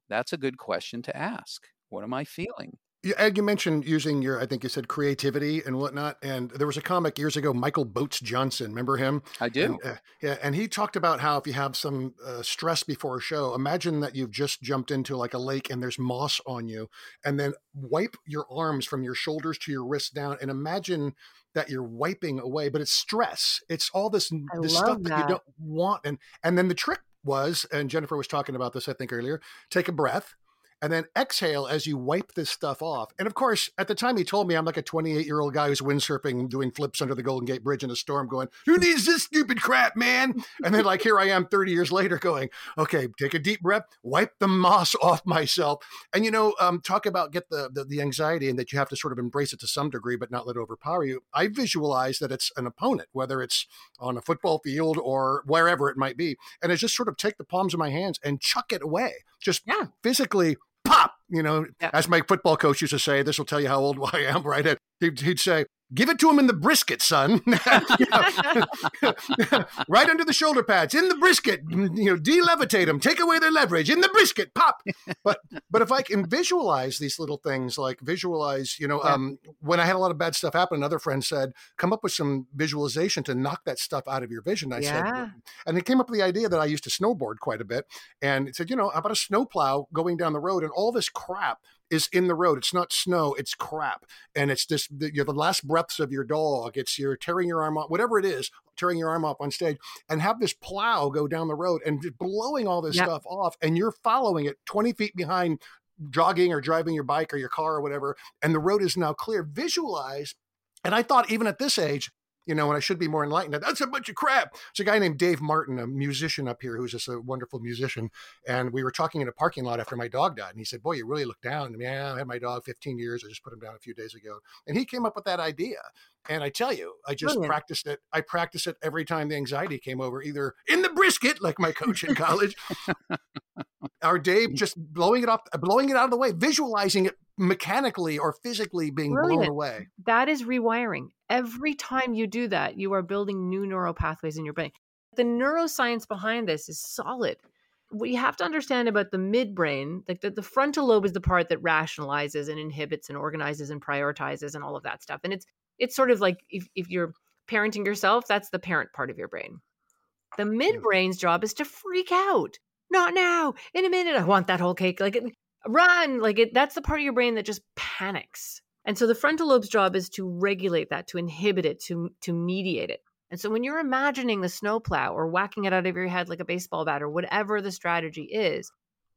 S2: That's a good question to ask. What am I feeling?
S4: Ed, you mentioned using your, I think you said creativity and whatnot. And there was a comic years ago, Michael Boats Johnson. Remember him?
S2: I do.
S4: And, uh, yeah. And he talked about how if you have some uh, stress before a show, imagine that you've just jumped into like a lake and there's moss on you, and then wipe your arms from your shoulders to your wrists down and imagine that you're wiping away, but it's stress. It's all this, this stuff that. that you don't want. And, and then the trick was, and Jennifer was talking about this, I think earlier, take a breath and then exhale as you wipe this stuff off. And of course, at the time he told me I'm like a 28 year old guy who's windsurfing, doing flips under the Golden Gate Bridge in a storm, going, Who needs this stupid crap, man? And then, like, here I am 30 years later going, Okay, take a deep breath, wipe the moss off myself. And, you know, um, talk about get the, the, the anxiety and that you have to sort of embrace it to some degree, but not let it overpower you. I visualize that it's an opponent, whether it's on a football field or wherever it might be. And I just sort of take the palms of my hands and chuck it away, just yeah. physically. You know, yeah. as my football coach used to say, this will tell you how old I am, right? He'd, he'd say, Give it to him in the brisket, son. right under the shoulder pads, in the brisket. Mm, you know, delevitate them, take away their leverage in the brisket, pop. But but if I can visualize these little things, like visualize, you know, yeah. um, when I had a lot of bad stuff happen, another friend said, "Come up with some visualization to knock that stuff out of your vision." I yeah. said, and it came up with the idea that I used to snowboard quite a bit, and it said, you know, how about a snowplow going down the road and all this crap is in the road. It's not snow, it's crap. And it's just you're the last breaths of your dog. It's you're tearing your arm off, whatever it is, tearing your arm off on stage and have this plow go down the road and just blowing all this yep. stuff off. And you're following it 20 feet behind jogging or driving your bike or your car or whatever. And the road is now clear. Visualize. And I thought even at this age, you know, and I should be more enlightened. That's a bunch of crap. It's a guy named Dave Martin, a musician up here who's just a wonderful musician. And we were talking in a parking lot after my dog died. And he said, Boy, you really look down. I mean, yeah, I had my dog 15 years. I just put him down a few days ago. And he came up with that idea. And I tell you, I just Brilliant. practiced it. I practiced it every time the anxiety came over, either in the brisket, like my coach in college, or Dave mm. just blowing it off, blowing it out of the way, visualizing it mechanically or physically being Brilliant. blown away.
S3: That is rewiring. Every time you do that, you are building new neural pathways in your brain. The neuroscience behind this is solid. What you have to understand about the midbrain, like the, the frontal lobe is the part that rationalizes and inhibits and organizes and prioritizes and all of that stuff. And it's it's sort of like if, if you're parenting yourself, that's the parent part of your brain. The midbrain's job is to freak out. Not now. In a minute, I want that whole cake. Like run like it that's the part of your brain that just panics. And so the frontal lobe's job is to regulate that to inhibit it to to mediate it. And so when you're imagining the snowplow or whacking it out of your head like a baseball bat or whatever the strategy is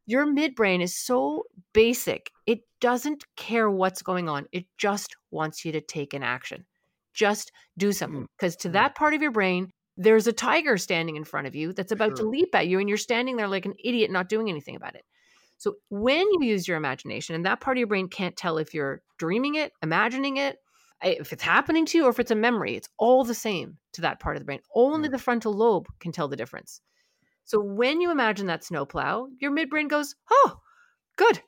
S3: your midbrain is so basic it doesn't care what's going on. It just wants you to take an action. Just do something. Because mm, to mm. that part of your brain there's a tiger standing in front of you that's about sure. to leap at you and you're standing there like an idiot not doing anything about it so when you use your imagination, and that part of your brain can't tell if you're dreaming it, imagining it, eh, if it's happening to you, or if it's a memory, it's all the same to that part of the brain. Only hmm. the frontal lobe can tell the difference. So when you imagine that snowplow, your midbrain goes, oh, good.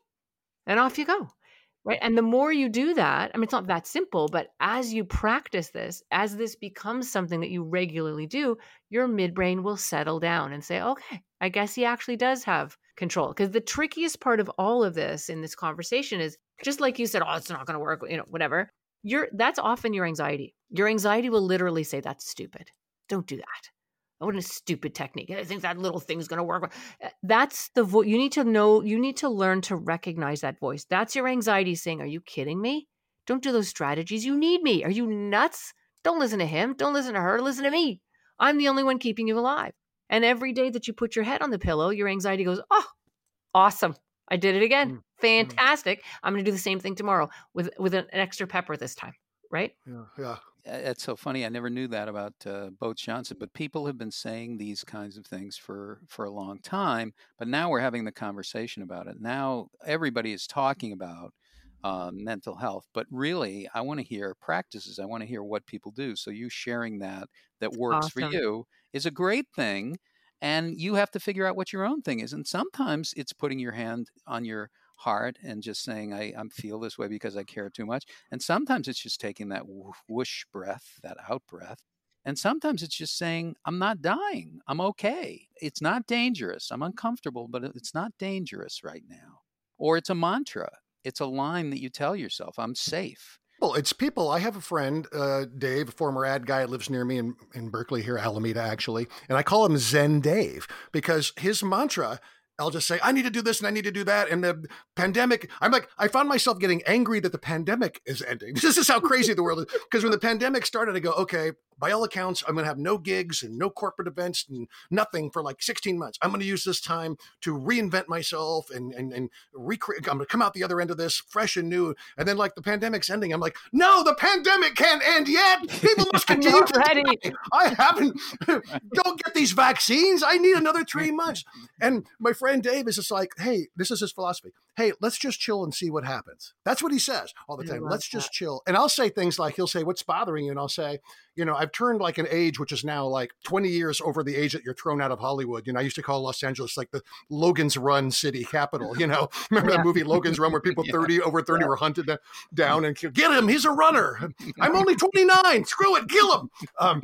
S3: And off you go. Right. And the more you do that, I mean, it's not that simple, but as you practice this, as this becomes something that you regularly do, your midbrain will settle down and say, okay, I guess he actually does have control. Because the trickiest part of all of this in this conversation is just like you said, oh, it's not going to work, you know, whatever. You're that's often your anxiety. Your anxiety will literally say, that's stupid. Don't do that. What a stupid technique. I think that little thing's going to work. Eh, that's the voice. You need to know, you need to learn to recognize that voice. That's your anxiety saying, Are you kidding me? Don't do those strategies. You need me. Are you nuts? Don't listen to him. Don't listen to her. Listen to me. I'm the only one keeping you alive. And every day that you put your head on the pillow, your anxiety goes, Oh, awesome. I did it again. Mm, mm. Fantastic. Mm. I'm going to do the same thing tomorrow with with an extra pepper this time, right?
S4: Yeah, yeah.
S2: It's so funny. I never knew that about uh, Boats Johnson, but people have been saying these kinds of things for for a long time. But now we're having the conversation about it. Now everybody is talking about uh, mental health, but really, I want to hear practices. I want to hear what people do. So you sharing that that works awesome. for you is a great thing and you have to figure out what your own thing is and sometimes it's putting your hand on your heart and just saying I, I feel this way because i care too much and sometimes it's just taking that whoosh breath that out breath and sometimes it's just saying i'm not dying i'm okay it's not dangerous i'm uncomfortable but it's not dangerous right now or it's a mantra it's a line that you tell yourself, I'm safe.
S4: Well, it's people. I have a friend, uh, Dave, a former ad guy, lives near me in, in Berkeley here, Alameda, actually. And I call him Zen Dave because his mantra I'll just say, I need to do this and I need to do that. And the pandemic, I'm like, I found myself getting angry that the pandemic is ending. This is how crazy the world is. Because when the pandemic started, I go, okay, by all accounts, I'm going to have no gigs and no corporate events and nothing for like 16 months. I'm going to use this time to reinvent myself and and, and recreate. I'm going to come out the other end of this fresh and new. And then like the pandemic's ending, I'm like, no, the pandemic can't end yet. People must continue to. Ready. I haven't. don't get these vaccines. I need another three months. And my friend Dave is just like, hey, this is his philosophy. Hey, let's just chill and see what happens. That's what he says all the time. Let's that. just chill. And I'll say things like, he'll say, what's bothering you? And I'll say, you know, I've turned like an age which is now like 20 years over the age that you're thrown out of Hollywood. You know, I used to call Los Angeles like the Logan's Run city capital. You know, remember yeah. that movie Logan's Run where people 30 over 30 yeah. were hunted down and killed. Get him, he's a runner. I'm only 29. Screw it, kill him. Um,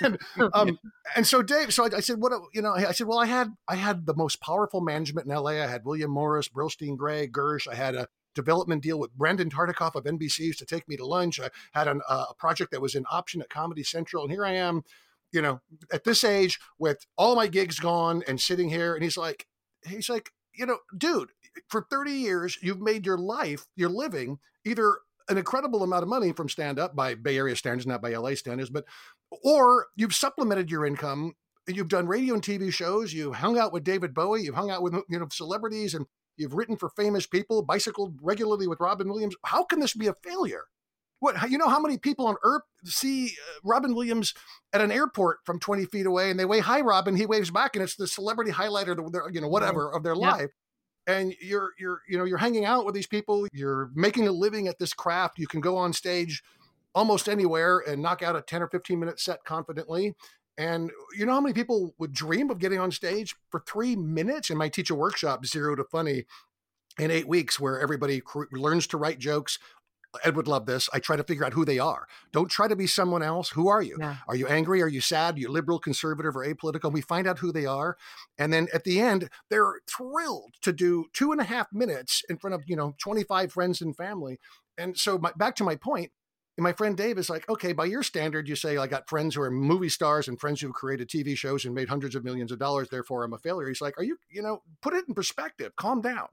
S4: and, um, and so Dave, so I, I, said, what, you know, I said, well, I had I had the most powerful management in LA. I had William Morris, Brillstein Grey, Gersh. I had a development deal with Brandon Tartikoff of NBC to take me to lunch. I had an, uh, a project that was an option at Comedy Central, and here I am, you know, at this age with all my gigs gone and sitting here. And he's like, he's like, you know, dude, for 30 years, you've made your life, your living, either an incredible amount of money from stand up by Bay Area standards, not by LA standards, but or you've supplemented your income. You've done radio and TV shows. You've hung out with David Bowie. You've hung out with you know celebrities and You've written for famous people, bicycled regularly with Robin Williams. How can this be a failure? What you know? How many people on Earth see uh, Robin Williams at an airport from 20 feet away, and they wave hi, Robin. He waves back, and it's the celebrity highlighter, the, you know, whatever of their yeah. life. And you're you're you know you're hanging out with these people. You're making a living at this craft. You can go on stage almost anywhere and knock out a 10 or 15 minute set confidently and you know how many people would dream of getting on stage for three minutes? And my teacher workshop, Zero to Funny, in eight weeks, where everybody learns to write jokes. Ed would love this. I try to figure out who they are. Don't try to be someone else. Who are you? Yeah. Are you angry? Are you sad? Are you liberal, conservative, or apolitical? We find out who they are. And then at the end, they're thrilled to do two and a half minutes in front of, you know, 25 friends and family. And so my, back to my point, and my friend Dave is like, okay, by your standard, you say I got friends who are movie stars and friends who've created TV shows and made hundreds of millions of dollars. Therefore, I'm a failure. He's like, are you, you know, put it in perspective, calm down.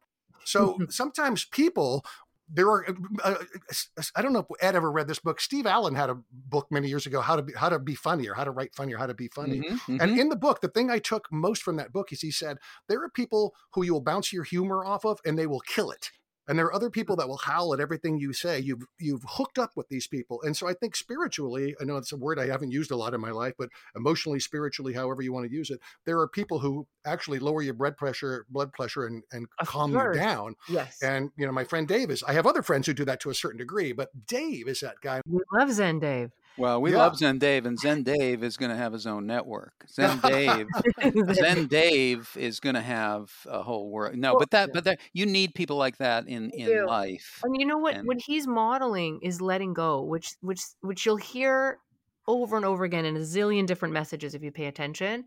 S4: So sometimes people, there are, uh, uh I don't know if Ed ever read this book. Steve Allen had a book many years ago, how to be, how to be funny or how to write funny or how to be funny. Mm-hmm, mm-hmm. And in the book, the thing I took most from that book is he said, there are people who you will bounce your humor off of and they will kill it and there are other people mm. that will howl at everything you say. You've you've hooked up with these people. And so i think spiritually i know it's a word i haven't used a lot in my life but emotionally spiritually however you want to use it there are people who actually lower your blood pressure blood pressure and, and calm you down.
S3: Yes.
S4: And you know my friend dave is i have other friends who do that to a certain degree but dave is that guy
S3: we love zen dave
S2: well, we yeah. love Zen Dave, and Zen Dave is going to have his own network. Zen Dave, Zen Dave is going to have a whole world. No, but that, but that, you need people like that in in life.
S3: And you know what? And, what he's modeling is letting go, which which which you'll hear over and over again in a zillion different messages if you pay attention.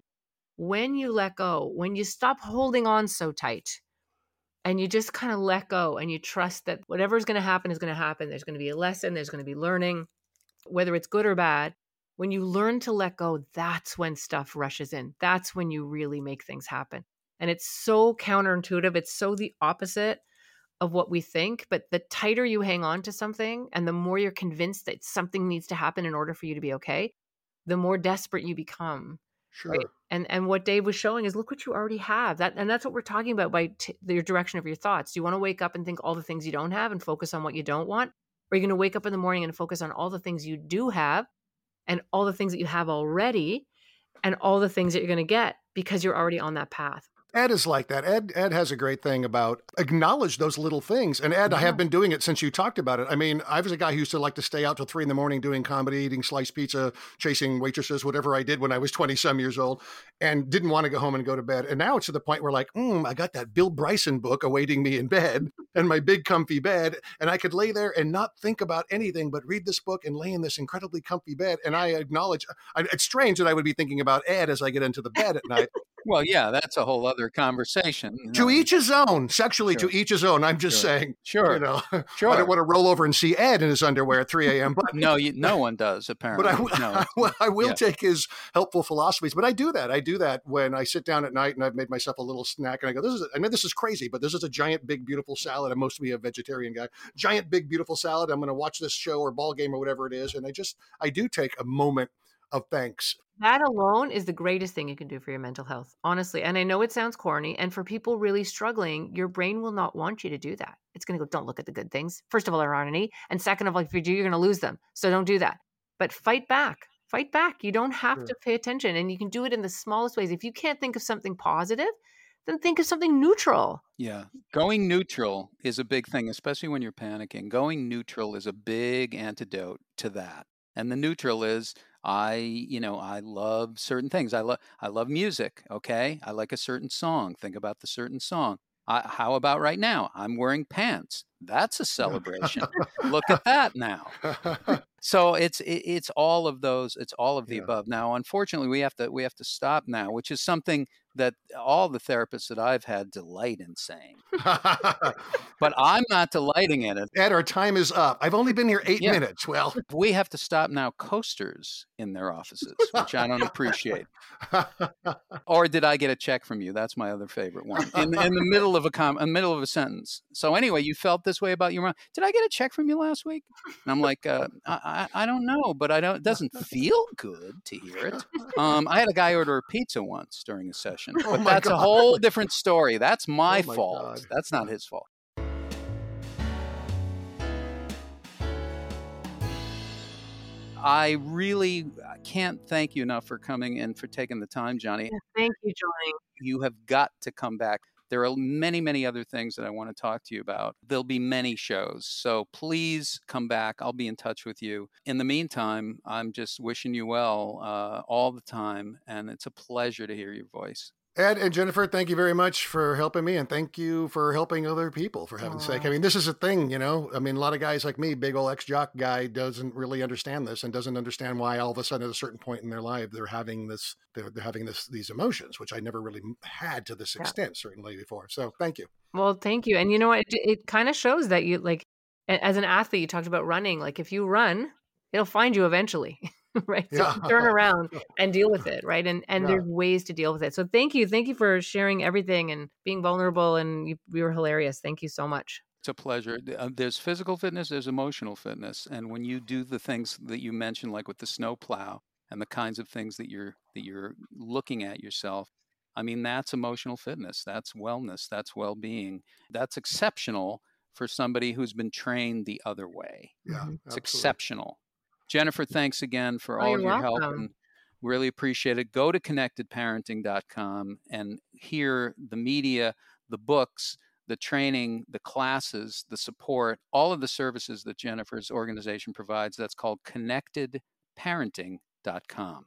S3: When you let go, when you stop holding on so tight, and you just kind of let go, and you trust that whatever's going to happen is going to happen. There's going to be a lesson. There's going to be learning whether it's good or bad, when you learn to let go, that's when stuff rushes in. That's when you really make things happen. And it's so counterintuitive. It's so the opposite of what we think. But the tighter you hang on to something and the more you're convinced that something needs to happen in order for you to be okay, the more desperate you become.
S4: Sure. Right?
S3: And and what Dave was showing is look what you already have. That and that's what we're talking about by t- your direction of your thoughts. Do you want to wake up and think all the things you don't have and focus on what you don't want, are you going to wake up in the morning and focus on all the things you do have and all the things that you have already and all the things that you're going to get because you're already on that path?
S4: Ed is like that. Ed Ed has a great thing about acknowledge those little things. And Ed, yeah. I have been doing it since you talked about it. I mean, I was a guy who used to like to stay out till three in the morning doing comedy, eating sliced pizza, chasing waitresses, whatever I did when I was 20 some years old, and didn't want to go home and go to bed. And now it's to the point where like, mm, I got that Bill Bryson book awaiting me in bed and my big comfy bed. And I could lay there and not think about anything but read this book and lay in this incredibly comfy bed. And I acknowledge it's strange that I would be thinking about Ed as I get into the bed at night
S2: Well, yeah, that's a whole other conversation.
S4: To each his own. Sexually,
S2: Sure.
S4: to each his own. I'm just
S2: Sure.
S4: saying.
S2: Sure.
S4: You know, I don't want to roll over and see Ed in his underwear at 3 a.m. But
S2: No, you, no one does apparently.
S4: but I,
S2: no,
S4: I will- I will
S2: yeah.
S4: take his helpful philosophies. But I do that. I do that when I sit down at night and I've made myself a little snack and I go, "This is." I know this is crazy, but this is a giant, big, beautiful salad. I'm mostly a vegetarian guy. Giant, big, beautiful salad. I'm going to watch this show or ball game or whatever it is, and I just I do take a moment of thanks.
S3: That alone is the greatest thing you can do for your mental health, honestly. And I know it sounds corny. And for people really struggling, your brain will not want you to do that. It's going to go, don't look at the good things. First of all, there aren't any. And second of all, if you do, you're going to lose them. So don't do that. But fight back. Fight back. You don't have
S4: Sure.
S3: to pay attention. And you can do it in the smallest ways. If you can't think of something positive, then think of something neutral.
S2: Yeah. Going neutral is a big thing, especially when you're panicking. Going neutral is a big antidote to that. And the neutral is I, you know, I love certain things. I love I love music, okay? I like a certain song. Think about the certain song. I, how about right now? I'm wearing pants. That's a celebration. Look at that now. So it's it, it's all of those. It's all of the
S4: Yeah.
S2: above. Now, unfortunately, we have to we have to stop now, which is something that all the therapists that I've had delight in saying. But I'm not delighting in it.
S4: Ed, our time is up. I've only been here eight
S2: Yeah.
S4: minutes. Well,
S2: We have to stop now coasters in their offices, which I don't appreciate. Or did I get a check from you? That's my other favorite one. In, in the middle of a com, in the middle of a sentence. So anyway, you felt this way about your mom. Did I get a check from you last week? And I'm like, uh, I, I I don't know, but I don't. It doesn't feel good to hear it. Um, I had a guy order a pizza once during a session,
S4: Oh
S2: but
S4: my
S2: that's a whole different story. That's my
S4: Oh my
S2: fault.
S4: God.
S2: That's not his fault. I really can't thank you enough for coming and for taking the time, Johnny.
S3: Thank you, Johnny.
S2: You have got to come back. There are many, many other things that I want to talk to you about. There'll be many shows. So please come back. I'll be in touch with you. In the meantime, I'm just wishing you well uh, all the time. And it's a pleasure to hear your voice.
S4: Ed and Jennifer, thank you very much for helping me, and thank you for helping other people. For heaven's sake, I mean, this is a thing, you know. I mean, a lot of guys like me, big old ex jock guy, doesn't really understand this and doesn't understand why all of a sudden, at a certain point in their life, they're having this, they're, they're having this, these emotions, which I never really had to this
S3: Yeah.
S4: extent, certainly before. So, thank you.
S3: Well, thank you. And you know what? It, it kind of shows that you like, as an athlete, you talked about running. Like if you run, it'll find you eventually, right? So
S4: Yeah.
S3: turn around and deal with it, right? And and
S4: Yeah.
S3: there's ways to deal with it. So thank you, thank you for sharing everything and being vulnerable. And you, you were hilarious. Thank you so much.
S2: It's a pleasure. Uh, There's physical fitness, there's emotional fitness, and when you do the things that you mentioned, like with the snow plow and the kinds of things that you're that you're looking at yourself, I mean that's emotional fitness. That's wellness. That's well-being. That's exceptional for somebody who's been trained the other way.
S4: Yeah,
S3: Mhm.
S2: It's
S4: absolutely.
S2: exceptional. Jennifer, thanks again for
S3: Oh,
S2: all of your help
S3: welcome.
S2: and really appreciate it. Go to connectedparenting.com and hear the media, the books, the training, the classes, the support, all of the services that Jennifer's organization provides. That's called connectedparenting.com.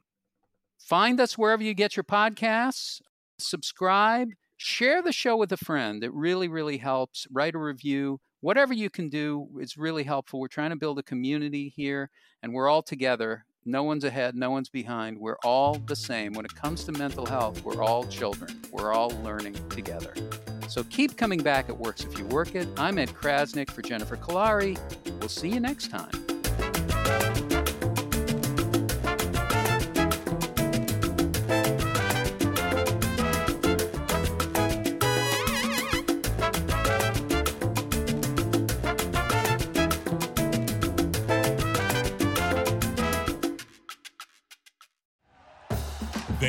S2: Find us wherever you get your podcasts, subscribe, share the show with a friend. It really, really helps. Write a review. Whatever you can do is really helpful. We're trying to build a community here, and we're all together. No one's ahead, no one's behind. We're all the same. When it comes to mental health, we're all children. We're all learning together. So keep coming back. It works if you work it. I'm Ed Crasnick for Jennifer Kolari. We'll see you next time.